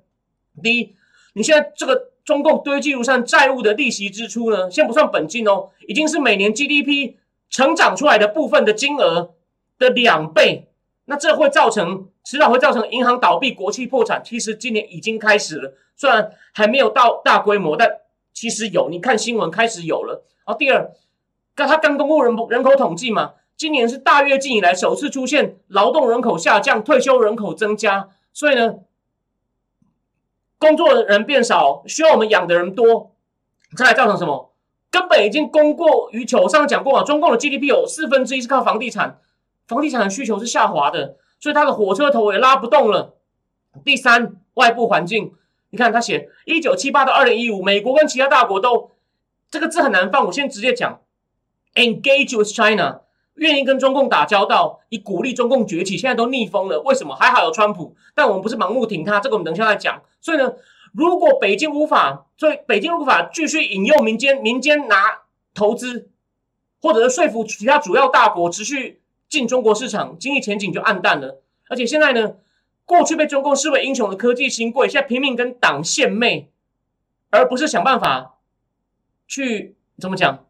第一，你现在这个中共堆积如山债务的利息支出呢，先不算本金哦，已经是每年 GDP 成长出来的部分的金额的两倍。那这会造成迟早会造成银行倒闭、国企破产。其实今年已经开始了，虽然还没有到大规模，但。其实有，你看新闻开始有了。然后第二，刚他刚公布人人口统计嘛，今年是大跃进以来首次出现劳动人口下降，退休人口增加，所以呢，工作的人变少，需要我们养的人多，这来造成什么？根本已经供过于求。上次讲过嘛，中共的 GDP 有四分之一是靠房地产，房地产的需求是下滑的，所以它的火车头也拉不动了。第三，外部环境。你看他写一九七八到二零一五，美国跟其他大国都这个字很难放，我先直接讲，engage with China，愿意跟中共打交道，以鼓励中共崛起。现在都逆风了，为什么？还好有川普，但我们不是盲目挺他，这个我们等下再讲。所以呢，如果北京无法，所以北京无法继续引诱民间，民间拿投资，或者是说服其他主要大国持续进中国市场，经济前景就暗淡了。而且现在呢？过去被中共视为英雄的科技新贵，现在拼命跟党献媚，而不是想办法去怎么讲，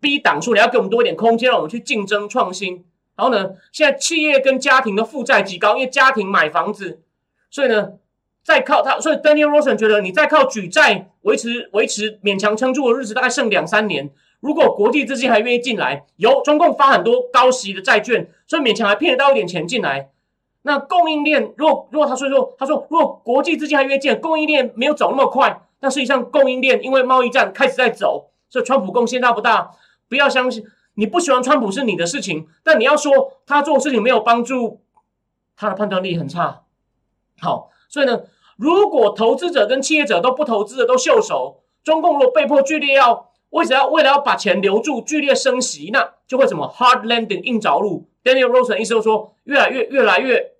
逼党出来要给我们多一点空间，让我们去竞争创新。然后呢，现在企业跟家庭的负债极高，因为家庭买房子，所以呢，再靠他，所以 Daniel Rosen 觉得你再靠举债维持维持勉强撑住的日子，大概剩两三年。如果国际资金还愿意进来，有中共发很多高息的债券，所以勉强还骗得到一点钱进来。那供应链，如果如果他说说，他说如果国际资金还约见，供应链没有走那么快，但实际上供应链因为贸易战开始在走，所以川普贡献大不大？不要相信，你不喜欢川普是你的事情，但你要说他做事情没有帮助，他的判断力很差。好，所以呢，如果投资者跟企业者都不投资的都袖手，中共如果被迫剧烈要为什么要为了要把钱留住，剧烈升息，那就会什么 hard landing 硬着陆。Daniel Rosen 意思就说，越来越、越来越、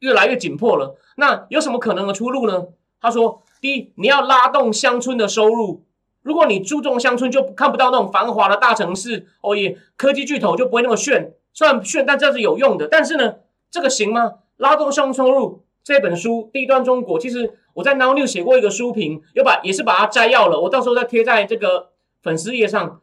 越来越紧迫了。那有什么可能的出路呢？他说：第一，你要拉动乡村的收入。如果你注重乡村，就看不到那种繁华的大城市。哦耶，科技巨头就不会那么炫。虽然炫，但这是有用的。但是呢，这个行吗？拉动乡村收入这本书《低端中国》，其实我在 Now New 写过一个书评，又把也是把它摘要了。我到时候再贴在这个粉丝页上。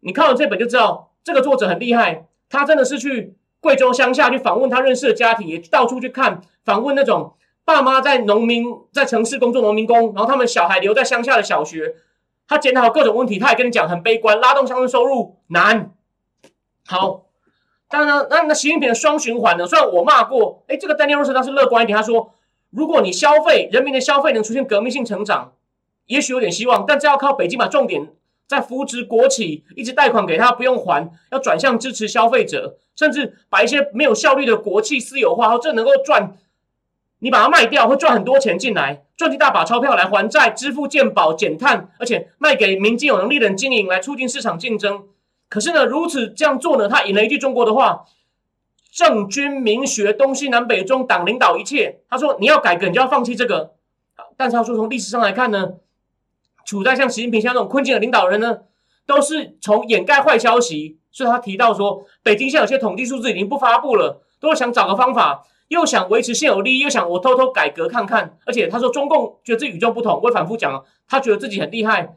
你看了这本就知道，这个作者很厉害。他真的是去贵州乡下去访问他认识的家庭，也到处去看访问那种爸妈在农民在城市工作农民工，然后他们小孩留在乡下的小学，他检讨各种问题，他也跟你讲很悲观，拉动乡村收入难，好，当然那那习近平的双循环呢？虽然我骂过，哎，这个 Daniel Ross 他是乐观一点，他说，如果你消费人民的消费能出现革命性成长，也许有点希望，但这要靠北京把重点在扶植国企，一直贷款给他不用还，要转向支持消费者，甚至把一些没有效率的国企私有化，然后这能够赚。你把它卖掉，会赚很多钱进来，赚一大把钞票来还债、支付健保、减碳，而且卖给民间有能力的人经营，来促进市场竞争。可是呢，如此这样做呢，他引了一句中国的话：“政军民学，东西南北中，党领导一切。”他说：“你要改革，你就要放弃这个。”但是他说，从历史上来看呢，处在像习近平像这种困境的领导人呢，都是从掩盖坏消息。所以他提到说，北京现在有些统计数字已经不发布了，都想找个方法。又想维持现有利益，又想我偷偷改革看看，而且他说中共觉得自己与众不同，我反复讲他觉得自己很厉害。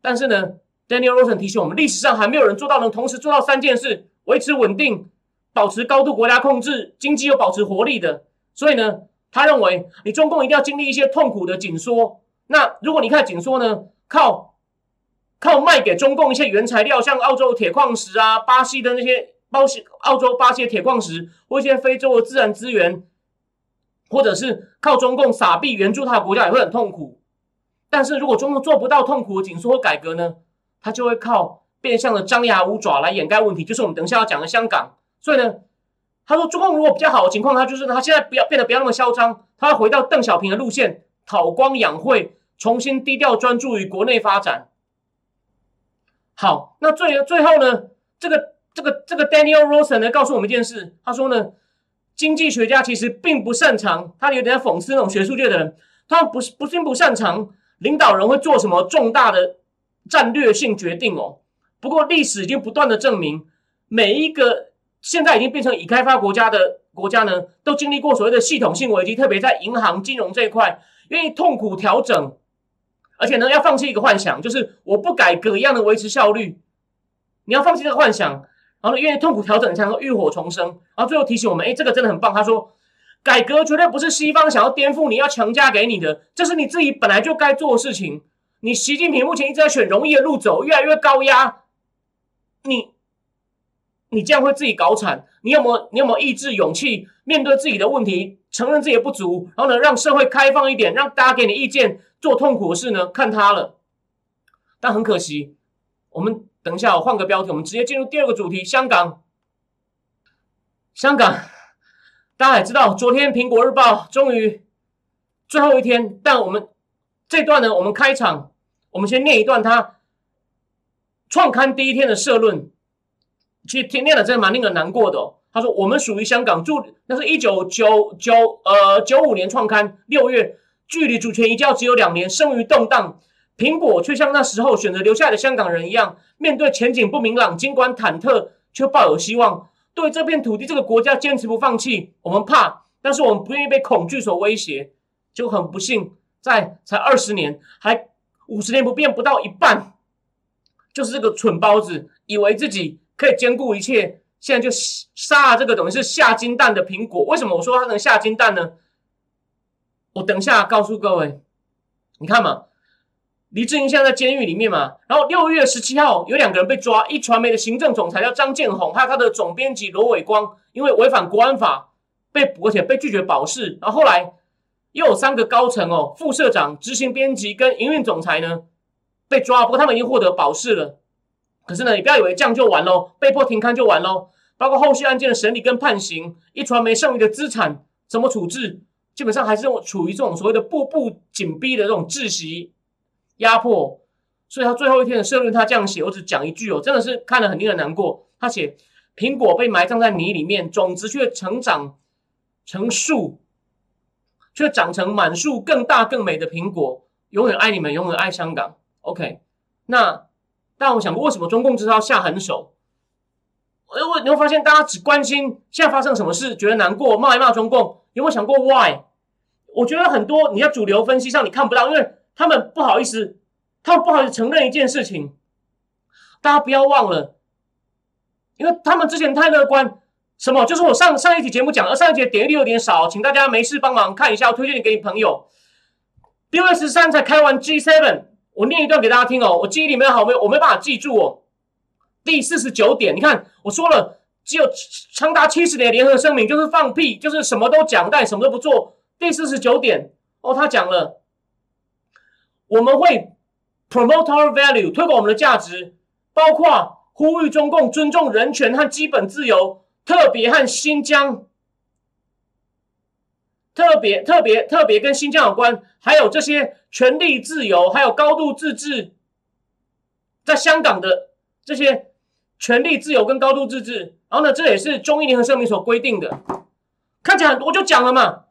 但是呢，Daniel Rosen 提醒我们，历史上还没有人做到能同时做到三件事：维持稳定、保持高度国家控制、经济又保持活力的。所以呢，他认为你中共一定要经历一些痛苦的紧缩。那如果你看紧缩呢，靠靠卖给中共一些原材料，像澳洲铁矿石啊、巴西的那些。包西澳洲、巴西的铁矿石，或一些非洲的自然资源，或者是靠中共撒币援助他的国家，也会很痛苦。但是如果中共做不到痛苦的紧缩或改革呢，他就会靠变相的张牙舞爪来掩盖问题，就是我们等一下要讲的香港。所以呢，他说中共如果比较好的情况，他就是他现在不要变得不要那么嚣张，他要回到邓小平的路线，韬光养晦，重新低调专注于国内发展。好，那最最后呢，这个。这个这个 Daniel Rosen 呢，告诉我们一件事，他说呢，经济学家其实并不擅长，他有点讽刺那种学术界的人，他们不是不并不擅长领导人会做什么重大的战略性决定哦。不过历史已经不断的证明，每一个现在已经变成已开发国家的国家呢，都经历过所谓的系统性危机，特别在银行金融这一块，愿意痛苦调整，而且呢要放弃一个幻想，就是我不改革一样的维持效率，你要放弃这个幻想。然后愿意痛苦调整才能浴火重生。然后最后提醒我们，哎，这个真的很棒。他说，改革绝对不是西方想要颠覆你要强加给你的，这是你自己本来就该做的事情。你习近平目前一直在选容易的路走，越来越高压，你你这样会自己搞惨。你有没有你有没有意志勇气面对自己的问题，承认自己的不足，然后呢，让社会开放一点，让大家给你意见，做痛苦的事呢？看他了。但很可惜，我们。等一下，我换个标题，我们直接进入第二个主题。香港，香港，大家也知道，昨天《苹果日报》终于最后一天，但我们这段呢，我们开场，我们先念一段他创刊第一天的社论。其实念的真的蛮令人难过的。他说：“我们属于香港，住那是一九九九呃九五年创刊，六月，距离主权移交只有两年，生于动荡。”苹果却像那时候选择留下的香港人一样，面对前景不明朗，尽管忐忑，却抱有希望。对这片土地、这个国家坚持不放弃。我们怕，但是我们不愿意被恐惧所威胁。就很不幸，在才二十年，还五十年不变不到一半，就是这个蠢包子，以为自己可以兼顾一切，现在就杀了这个等于是下金蛋的苹果。为什么我说它能下金蛋呢？我等一下告诉各位，你看嘛。李志英现在在监狱里面嘛，然后六月十七号有两个人被抓，一传媒的行政总裁叫张建宏，还有他的总编辑罗伟光，因为违反国安法被捕，而且被拒绝保释。然后后来又有三个高层哦，副社长、执行编辑跟营运总裁呢被抓，不过他们已经获得保释了。可是呢，你不要以为这样就完喽，被迫停刊就完喽。包括后续案件的审理跟判刑，一传媒剩余的资产怎么处置，基本上还是处于这种所谓的步步紧逼的这种窒息。压迫，所以他最后一天的社论，他这样写，我只讲一句哦，真的是看了很令人难过。他写苹果被埋葬在泥里面，种子却成长成树，却长成满树更大更美的苹果。永远爱你们，永远爱香港。OK，那大家有想过为什么中共知道下狠手？因为你会发现，大家只关心现在发生什么事，觉得难过，骂一骂中共。有没有想过 Why？我觉得很多你在主流分析上你看不到，因为。他们不好意思，他们不好意思承认一件事情。大家不要忘了，因为他们之前太乐观。什么？就是我上上一集节目讲，而上一集点击率有点少，请大家没事帮忙看一下，我推荐给你朋友。六月十三才开完 G Seven，我念一段给大家听哦。我记忆力没有好，没有我没办法记住哦。第四十九点，你看我说了，只有长达七十点联合声明就是放屁，就是什么都讲，但什么都不做。第四十九点，哦，他讲了，我们会 promote our value，推广我们的价值，包括呼吁中共尊重人权和基本自由，特别和新疆。特别特别特别跟新疆有关，还有这些权利自由，还有高度自治，在香港的这些权利自由跟高度自治，然后呢，这也是中英联合声明所规定的。看起来我就讲了嘛，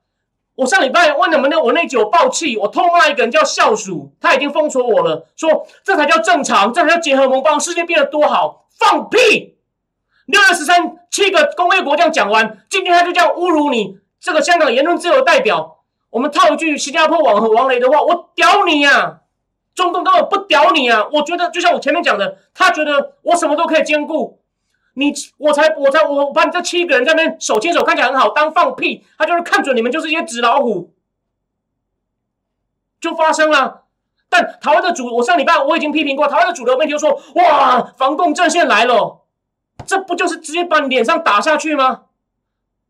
我上礼拜问你们那我那酒爆气，我痛骂一个人叫校鼠，他已经封锁我了，说这才叫正常，这才叫结合盟邦，世界变得多好，放屁！六月十三七个工业国这样讲完，今天他就这样侮辱你。这个香港言论自由代表，我们套一句新加坡网和王雷的话，我屌你呀！中共根本不屌你啊！我觉得就像我前面讲的，他觉得我什么都可以兼顾，你我才我才我把你这七个人在那边手牵手看起来很好，当放屁，他就是看准你们就是一些纸老虎，就发生了。但台湾的主，我上礼拜我已经批评过台湾的主流媒体就，说哇，防共阵线来了，这不就是直接把你脸上打下去吗？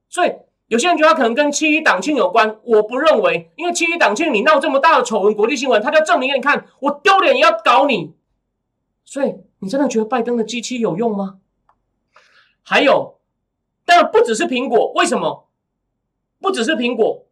所以。有些人觉得他可能跟七一党庆有关，我不认为，因为七一党庆你闹这么大的丑闻，国际新闻，他就证明给你看，我丢脸也要搞你。所以你真的觉得拜登的机器有用吗？还有，但不只是苹果，为什么？不只是苹果，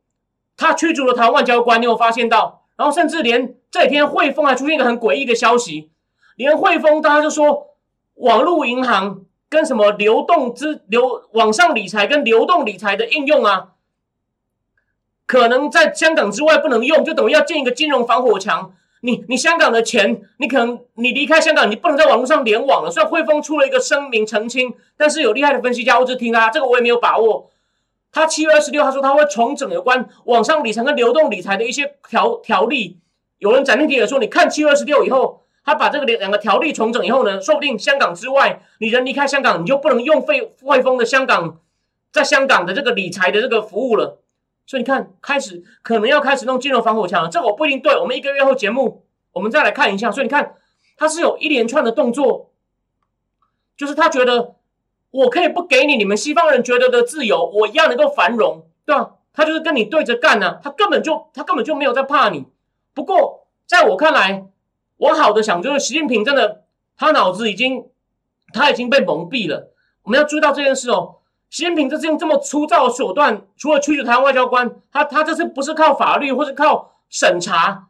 他驱逐了台湾外交官，你有发现到？然后甚至连这几天汇丰还出现一个很诡异的消息，连汇丰大家就说网络银行。跟什么流动资流网上理财跟流动理财的应用啊，可能在香港之外不能用，就等于要建一个金融防火墙。你你香港的钱，你可能你离开香港，你不能在网络上联网了。虽然汇丰出了一个声明澄清，但是有厉害的分析家，我只听他这个我也没有把握。他七月二十六他说他会重整有关网上理财跟流动理财的一些条条例。有人斩钉截铁说，你看七月二十六以后。他把这个两两个条例重整以后呢，说不定香港之外，你人离开香港，你就不能用费汇丰的香港，在香港的这个理财的这个服务了。所以你看，开始可能要开始弄金融防火墙了。这我不一定对。我们一个月后节目，我们再来看一下。所以你看，他是有一连串的动作，就是他觉得我可以不给你你们西方人觉得的自由，我一样能够繁荣，对吧？他就是跟你对着干呢，他根本就他根本就没有在怕你。不过在我看来，我好的想，就是习近平真的，他脑子已经，他已经被蒙蔽了。我们要注意到这件事哦。习近平这是用这么粗糙的手段，除了驱逐台湾外交官，他他这次不是靠法律或是靠审查，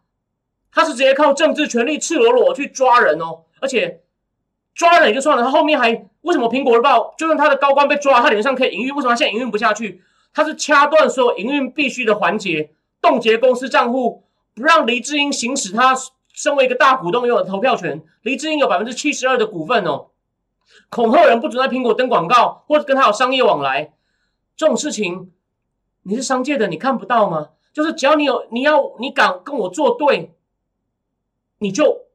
他是直接靠政治权力赤裸裸去抓人哦。而且抓人也就算了，他后面还为什么苹果日报就算他的高官被抓，他脸上可以营运，为什么现在营运不下去？他是掐断所有营运必须的环节，冻结公司账户，不让黎智英行使他。身为一个大股东，拥有投票权，黎智英有百分之七十二的股份哦。恐吓人不准在苹果登广告，或者跟他有商业往来，这种事情你是商界的，你看不到吗？就是只要你有，你要你敢跟我作对，你就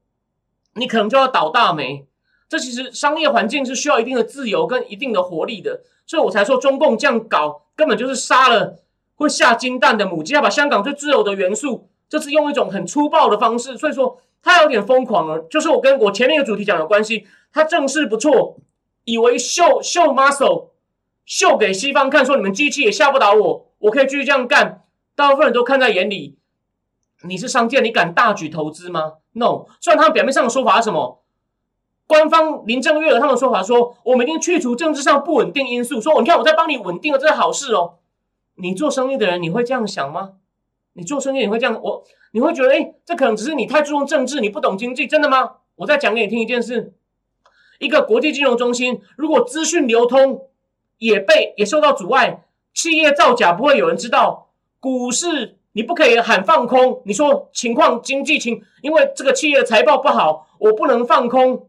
你可能就要倒大霉。这其实商业环境是需要一定的自由跟一定的活力的，所以我才说中共这样搞根本就是杀了会下金蛋的母鸡，要把香港最自由的元素。这是用一种很粗暴的方式，所以说他有点疯狂了。就是我跟我前面一个主题讲有关系，他正势不错，以为秀秀 muscle，秀给西方看，说你们机器也吓不倒我，我可以继续这样干。大部分人都看在眼里，你是商界，你敢大举投资吗？No。虽然他们表面上的说法是什么，官方林郑月他们说法说，我们已经去除政治上不稳定因素，说你看我在帮你稳定了，这是好事哦。你做生意的人，你会这样想吗？你做生意你会这样，我你会觉得，哎，这可能只是你太注重政治，你不懂经济，真的吗？我再讲给你听一件事：一个国际金融中心，如果资讯流通也被也受到阻碍，企业造假不会有人知道，股市你不可以喊放空，你说情况经济情，因为这个企业财报不好，我不能放空，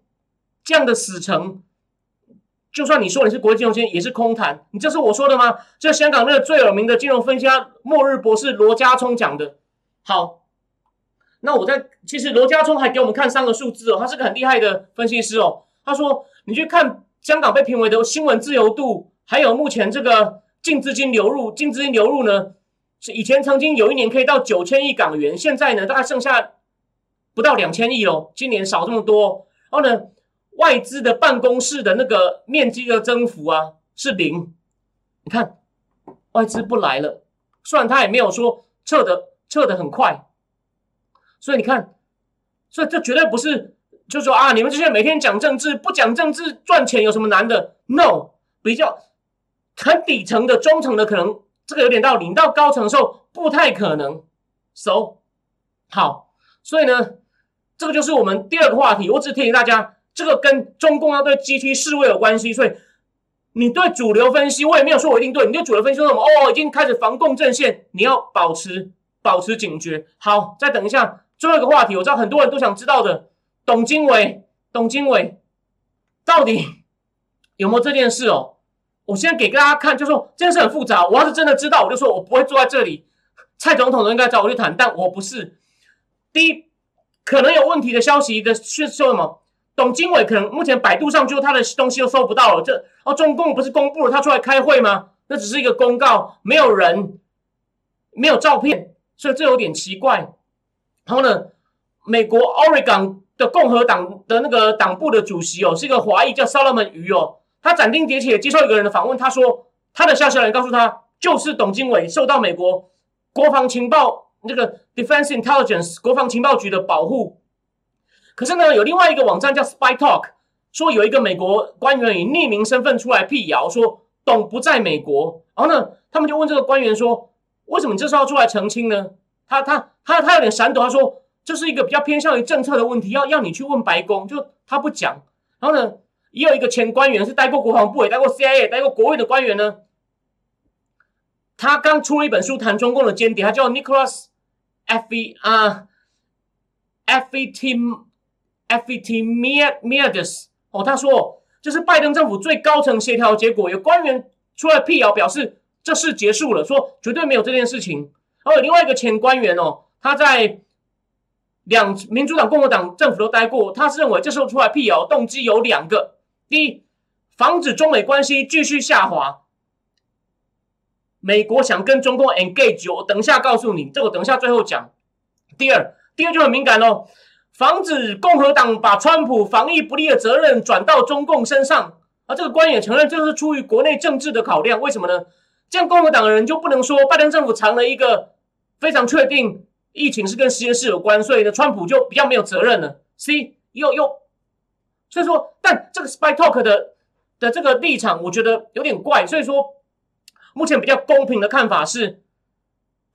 这样的死城。就算你说你是国际金融圈，也是空谈。你这是我说的吗？这香港那个最有名的金融分析家末日博士罗家聪讲的。好，那我在其实罗家聪还给我们看三个数字哦，他是个很厉害的分析师哦。他说，你去看香港被评为的新闻自由度，还有目前这个净资金流入，净资金流入呢，是以前曾经有一年可以到九千亿港元，现在呢大概剩下不到两千亿哦，今年少这么多。然后呢？外资的办公室的那个面积的增幅啊是零。你看，外资不来了，虽然他也没有说撤的撤的很快，所以你看，所以这绝对不是就说啊，你们这些每天讲政治不讲政治赚钱有什么难的？No，比较很底层的中层的可能这个有点道理，你到高层的时候不太可能。So 好，所以呢，这个就是我们第二个话题。我只提醒大家，这个跟中共要对 G T 示威有关系，所以。你对主流分析，我也没有说我一定对。你对主流分析说什么？哦，已经开始防共阵线，你要保持保持警觉。好，再等一下，最后一个话题，我知道很多人都想知道的，董经纬，董经纬到底有没有这件事哦？我先给大家看，就说这件事很复杂。我要是真的知道，我就说我不会坐在这里。蔡总统都应该找我去谈，但我不是。第一，可能有问题的消息的是说什么？董经纬可能目前百度上就他的东西都搜不到了，这哦中共不是公布了他出来开会吗？那只是一个公告，没有人，没有照片，所以这有点奇怪。然后呢，美国 Oregon 的共和党的那个党部的主席哦，是一个华裔叫 Solomon 鱼哦，他斩钉截铁接受一个人的访问，他说他的消息人告诉他，就是董经纬受到美国国防情报那个 Defense Intelligence 国防情报局的保护。可是呢，有另外一个网站叫 Spy Talk，说有一个美国官员以匿名身份出来辟谣，说董不在美国。然后呢，他们就问这个官员说：“为什么这时候要出来澄清呢？”他他他他有点闪躲，他说：“这是一个比较偏向于政策的问题，要要你去问白宫。”就他不讲。然后呢，也有一个前官员是待过国防部，也待过 CIA，待过国会的官员呢。他刚出了一本书谈中共的间谍，他叫 Nicholas F E 啊 F E T。F E T M I A D E S 哦，他说这是拜登政府最高层协调结果，有官员出来辟谣，表示这事结束了，说绝对没有这件事情。然后有另外一个前官员哦，他在两民主党、共和党政府都待过，他是认为这时候出来辟谣动机有两个：第一，防止中美关系继续下滑，美国想跟中共 engage，我等一下告诉你，这个等一下最后讲。第二，第二就很敏感哦。防止共和党把川普防疫不利的责任转到中共身上，而这个官也承认这是出于国内政治的考量。为什么呢？这样共和党的人就不能说拜登政府藏了一个非常确定疫情是跟实验室有关，所以呢，川普就比较没有责任了。C 又又，所以说，但这个 Spy Talk 的的这个立场，我觉得有点怪。所以说，目前比较公平的看法是，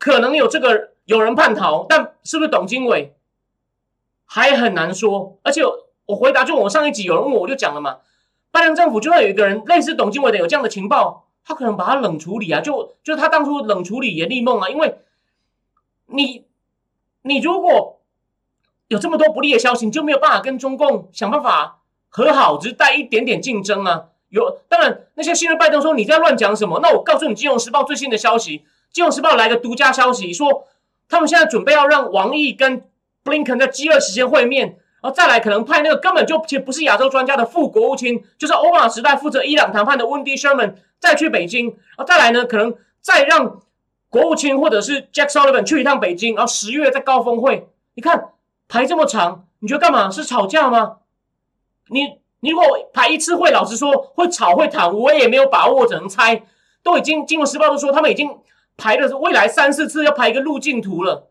可能有这个有人叛逃，但是不是董经纬？还很难说，而且我回答就我上一集有人问我，我就讲了嘛。拜登政府就算有一个人类似董经纬的有这样的情报，他可能把他冷处理啊，就就他当初冷处理严立梦啊，因为你你如果有这么多不利的消息，你就没有办法跟中共想办法和好，只是带一点点竞争啊。有当然那些信任拜登说你在乱讲什么，那我告诉你，《金融时报》最新的消息，《金融时报》来个独家消息，说他们现在准备要让王毅跟。布林肯在 G 二时间会面，然后再来可能派那个根本就且不是亚洲专家的副国务卿，就是奥巴马时代负责伊朗谈判的温迪· m a n 再去北京，然后再来呢，可能再让国务卿或者是 Jack Sullivan 去一趟北京，然后十月在高峰会，你看排这么长，你觉得干嘛？是吵架吗？你你如果排一次会，老实说会吵会谈，我也没有把握，只能猜。都已经《金融时报》都说他们已经排的是未来三四次要排一个路径图了，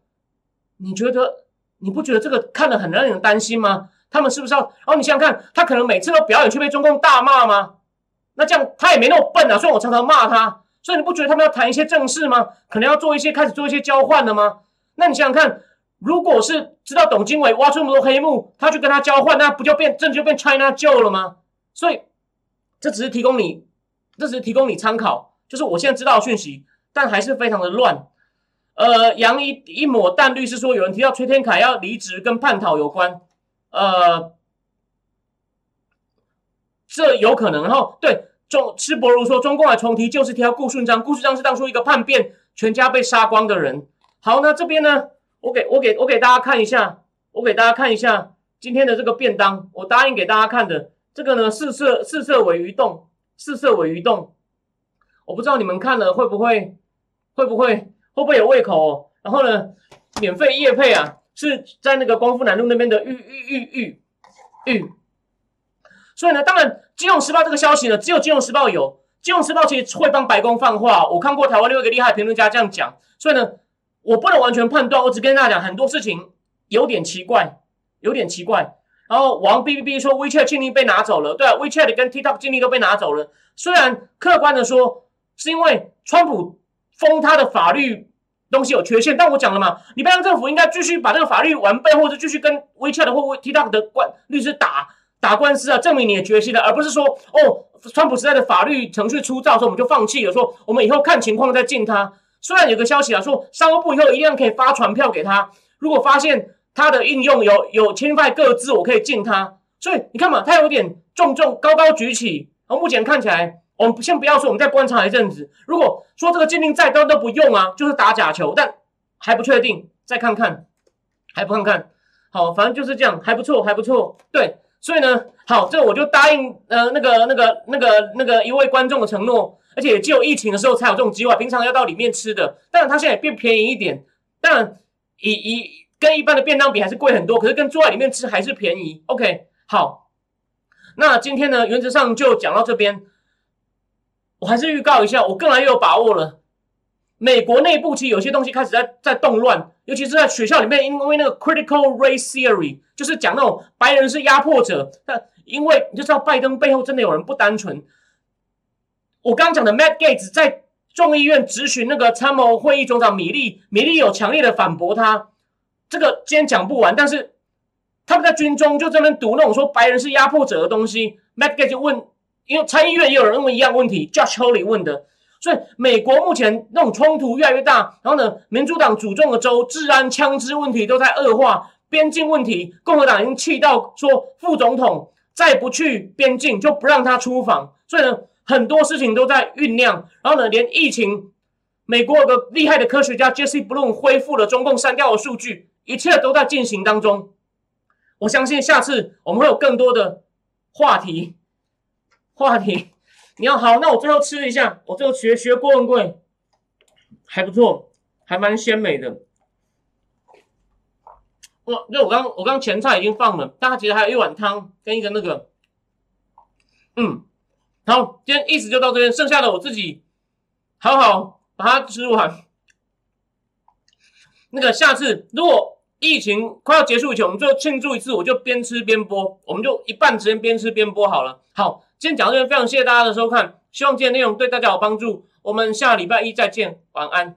你觉得？你不觉得这个看得很让人担心吗？他们是不是要？然后你想想看，他可能每次都表演去被中共大骂吗？那这样他也没那么笨啊。虽然我常常骂他，所以你不觉得他们要谈一些正事吗？可能要做一些开始做一些交换了吗？那你想想看，如果是知道董经纬挖出那么多黑幕，他去跟他交换，那不就变这就变 China 旧了吗？所以这只是提供你，这只是提供你参考，就是我现在知道讯息，但还是非常的乱。呃，杨一一抹淡绿是说，有人提到崔天凯要离职，跟叛逃有关。呃，这有可能。然后对中施伯如说，中共还重提就是提到顾顺章，顾顺章是当初一个叛变，全家被杀光的人。好，那这边呢，我给我给我给大家看一下，我给大家看一下今天的这个便当，我答应给大家看的这个呢，四色四色尾鱼冻，四色尾鱼冻，我不知道你们看了会不会会不会。会不会有胃口？然后呢，免费夜配啊，是在那个光复南路那边的玉玉玉玉玉。所以呢，当然《金融时报》这个消息呢，只有《金融时报》有，《金融时报》其实会帮白宫放话。我看过台湾另外一个厉害评论家这样讲，所以呢，我不能完全判断。我只跟大家讲，很多事情有点奇怪，有点奇怪。然后王 B B B 说 WeChat 禁令被拿走了，对啊，WeChat 跟 TikTok 禁令都被拿走了。虽然客观的说，是因为川普封他的法律。东西有缺陷，但我讲了嘛，你拜登政府应该继续把这个法律完备，或者继续跟 WeChat 或 TikTok 的官律师打打官司啊，证明你的决心的，而不是说哦，川普时代的法律程序粗糙，所以我们就放弃了，说我们以后看情况再禁他。虽然有个消息啊，说商务部以后一样可以发传票给他，如果发现他的应用有有侵犯各自，我可以禁他。所以你看嘛，他有点重重高高举起，而目前看起来。我们先不要说，我们再观察一阵子。如果说这个禁令再高都不用啊，就是打假球，但还不确定，再看看，还不看看。好，反正就是这样，还不错，还不错。对，所以呢，好，这我就答应呃那个那个那个那个一位观众的承诺，而且只有疫情的时候才有这种机会，平常要到里面吃的。当然，它现在也变便宜一点，当然以以跟一般的便当比还是贵很多，可是跟坐在里面吃还是便宜。OK，好，那今天呢，原则上就讲到这边。我还是预告一下，我更来越有把握了。美国内部其实有些东西开始在在动乱，尤其是在学校里面，因为那个 critical race theory 就是讲那种白人是压迫者。那因为你就知道拜登背后真的有人不单纯。我刚刚讲的 Matt Gates 在众议院质询那个参谋会议总长米利，米利有强烈的反驳他。这个今天讲不完，但是他们在军中就这边读那种说白人是压迫者的东西。Matt Gates 问。因为参议院也有人问一样问题，Judge Holly 问的，所以美国目前那种冲突越来越大。然后呢，民主党主政的州治安、枪支问题都在恶化，边境问题，共和党已经气到说副总统再不去边境就不让他出访。所以呢，很多事情都在酝酿。然后呢，连疫情，美国有个厉害的科学家 Jesse Bloom 恢复了中共删掉的数据，一切都在进行当中。我相信下次我们会有更多的话题。话题，你要好，那我最后吃一下，我最后学学郭文贵，还不错，还蛮鲜美的。哇，那我刚我刚前菜已经放了，但它其实还有一碗汤跟一个那个，嗯，好，今天意思就到这边，剩下的我自己好好把它吃完。那个下次如果疫情快要结束以前，我们就庆祝一次，我就边吃边播，我们就一半时间边吃边播好了。好。今天讲到这边，非常谢谢大家的收看，希望今天内容对大家有帮助。我们下礼拜一再见，晚安。